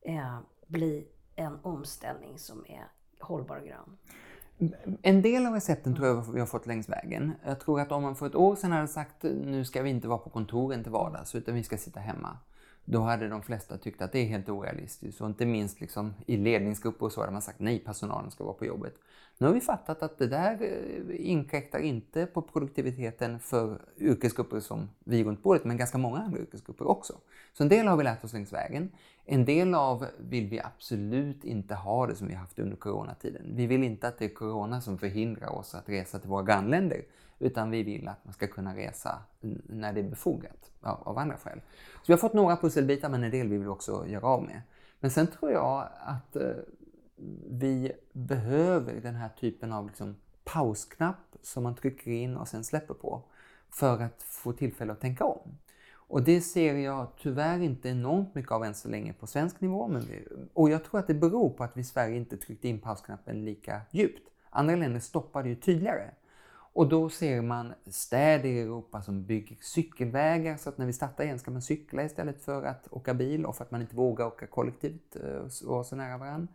eh, bli en omställning som är hållbar och grön? En del av recepten tror jag vi har fått längs vägen. Jag tror att om man för ett år sedan hade sagt nu ska vi inte vara på kontoren till vardags utan vi ska sitta hemma. Då hade de flesta tyckt att det är helt orealistiskt och inte minst liksom i ledningsgrupper och så hade man sagt nej, personalen ska vara på jobbet. Nu har vi fattat att det där eh, inkräktar inte på produktiviteten för yrkesgrupper som vi runt bordet, men ganska många andra yrkesgrupper också. Så en del har vi lärt oss längs vägen. En del av vill vi absolut inte ha det som vi haft under coronatiden. Vi vill inte att det är corona som förhindrar oss att resa till våra grannländer, utan vi vill att man ska kunna resa när det är befogat av, andra skäl. Så vi har fått några pusselbitar, men en del vill vi också göra av med. Men sen tror jag att eh, vi behöver den här typen av liksom pausknapp som man trycker in och sen släpper på för att få tillfälle att tänka om. Och det ser jag tyvärr inte enormt mycket av än så länge på svensk nivå. Men vi, och jag tror att det beror på att vi i Sverige inte tryckte in pausknappen lika djupt. Andra länder stoppade ju tydligare. Och då ser man städer i Europa som bygger cykelvägar så att när vi startar igen ska man cykla istället för att åka bil och för att man inte vågar åka kollektivt eh, och vara så nära varandra.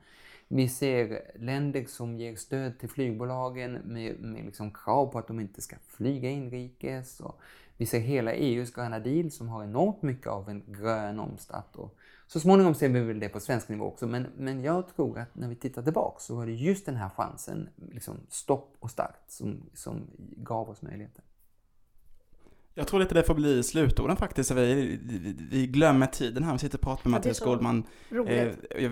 Vi ser länder som ger stöd till flygbolagen med, med liksom krav på att de inte ska flyga inrikes. Och vi ser hela EUs gröna deal som har enormt mycket av en grön omstart. Och så småningom ser vi väl det på svensk nivå också. Men, men jag tror att när vi tittar tillbaka så var det just den här chansen, liksom stopp och start, som, som gav oss möjligheten. Jag tror lite det får bli slutorden faktiskt. Vi, vi glömmer tiden här. Vi sitter och pratar med Mattias Goldman. Eh,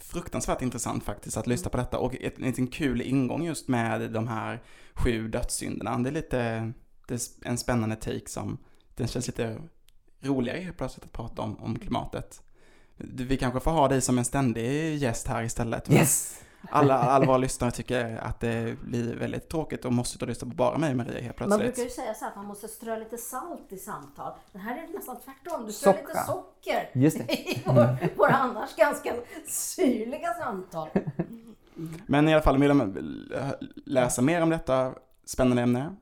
fruktansvärt intressant faktiskt att lyssna på detta och en liten kul ingång just med de här sju dödssynderna. Det är lite, det är en spännande take som, den känns lite roligare helt plötsligt att prata om, om klimatet. Vi kanske får ha dig som en ständig gäst här istället. Yes! Alla, alla våra lyssnare tycker att det blir väldigt tråkigt och måste lyssna på bara mig och Maria helt plötsligt. Man brukar ju säga så att man måste strö lite salt i samtal. Men här är det nästan tvärtom. Du strör lite socker Just det. i våra, våra annars ganska syrliga samtal. Men i alla fall, vill man läsa mer om detta spännande ämne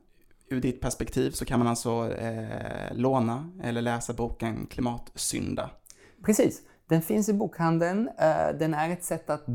ur ditt perspektiv så kan man alltså eh, låna eller läsa boken Klimatsynda. Precis. Den finns i bokhandeln. Eh, den är ett sätt att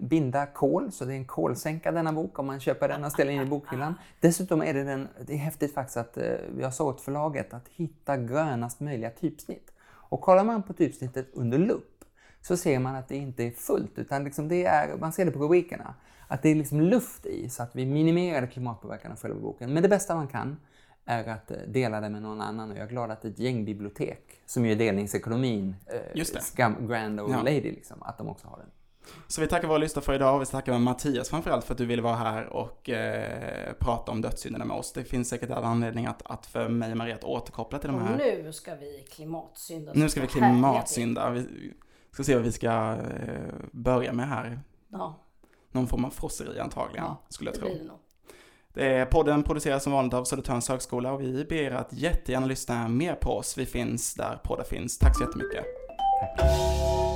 binda kol, så det är en kolsänka denna bok om man köper den och ställer in i bokhyllan. Dessutom är det, den, det är häftigt faktiskt att eh, jag sa åt förlaget att hitta grönast möjliga typsnitt. Och kollar man på typsnittet under lupp så ser man att det inte är fullt, utan liksom det är, man ser det på rubrikerna, att det är liksom luft i så att vi minimerar klimatpåverkan av själva boken. Men det bästa man kan är att eh, dela det med någon annan och jag är glad att ett gäng bibliotek, som ju är delningsekonomin, eh, Scam, Grand Old ja. Lady, liksom, att de också har den. Så vi tackar våra lyssnare för idag och vi tackar Mattias framförallt för att du ville vara här och eh, prata om dödssynderna med oss. Det finns säkert all anledning att, att för mig och Maria att återkoppla till de här. Och nu ska vi klimatsynda. Nu ska vi klimatsynda. Vi ska se vad vi ska eh, börja med här. Ja. Någon form av frosseri antagligen, ja, skulle jag tro. Det. Podden produceras som vanligt av Södertörns högskola och vi ber att jättegärna lyssna mer på oss. Vi finns där poddar finns. Tack så jättemycket. Tack.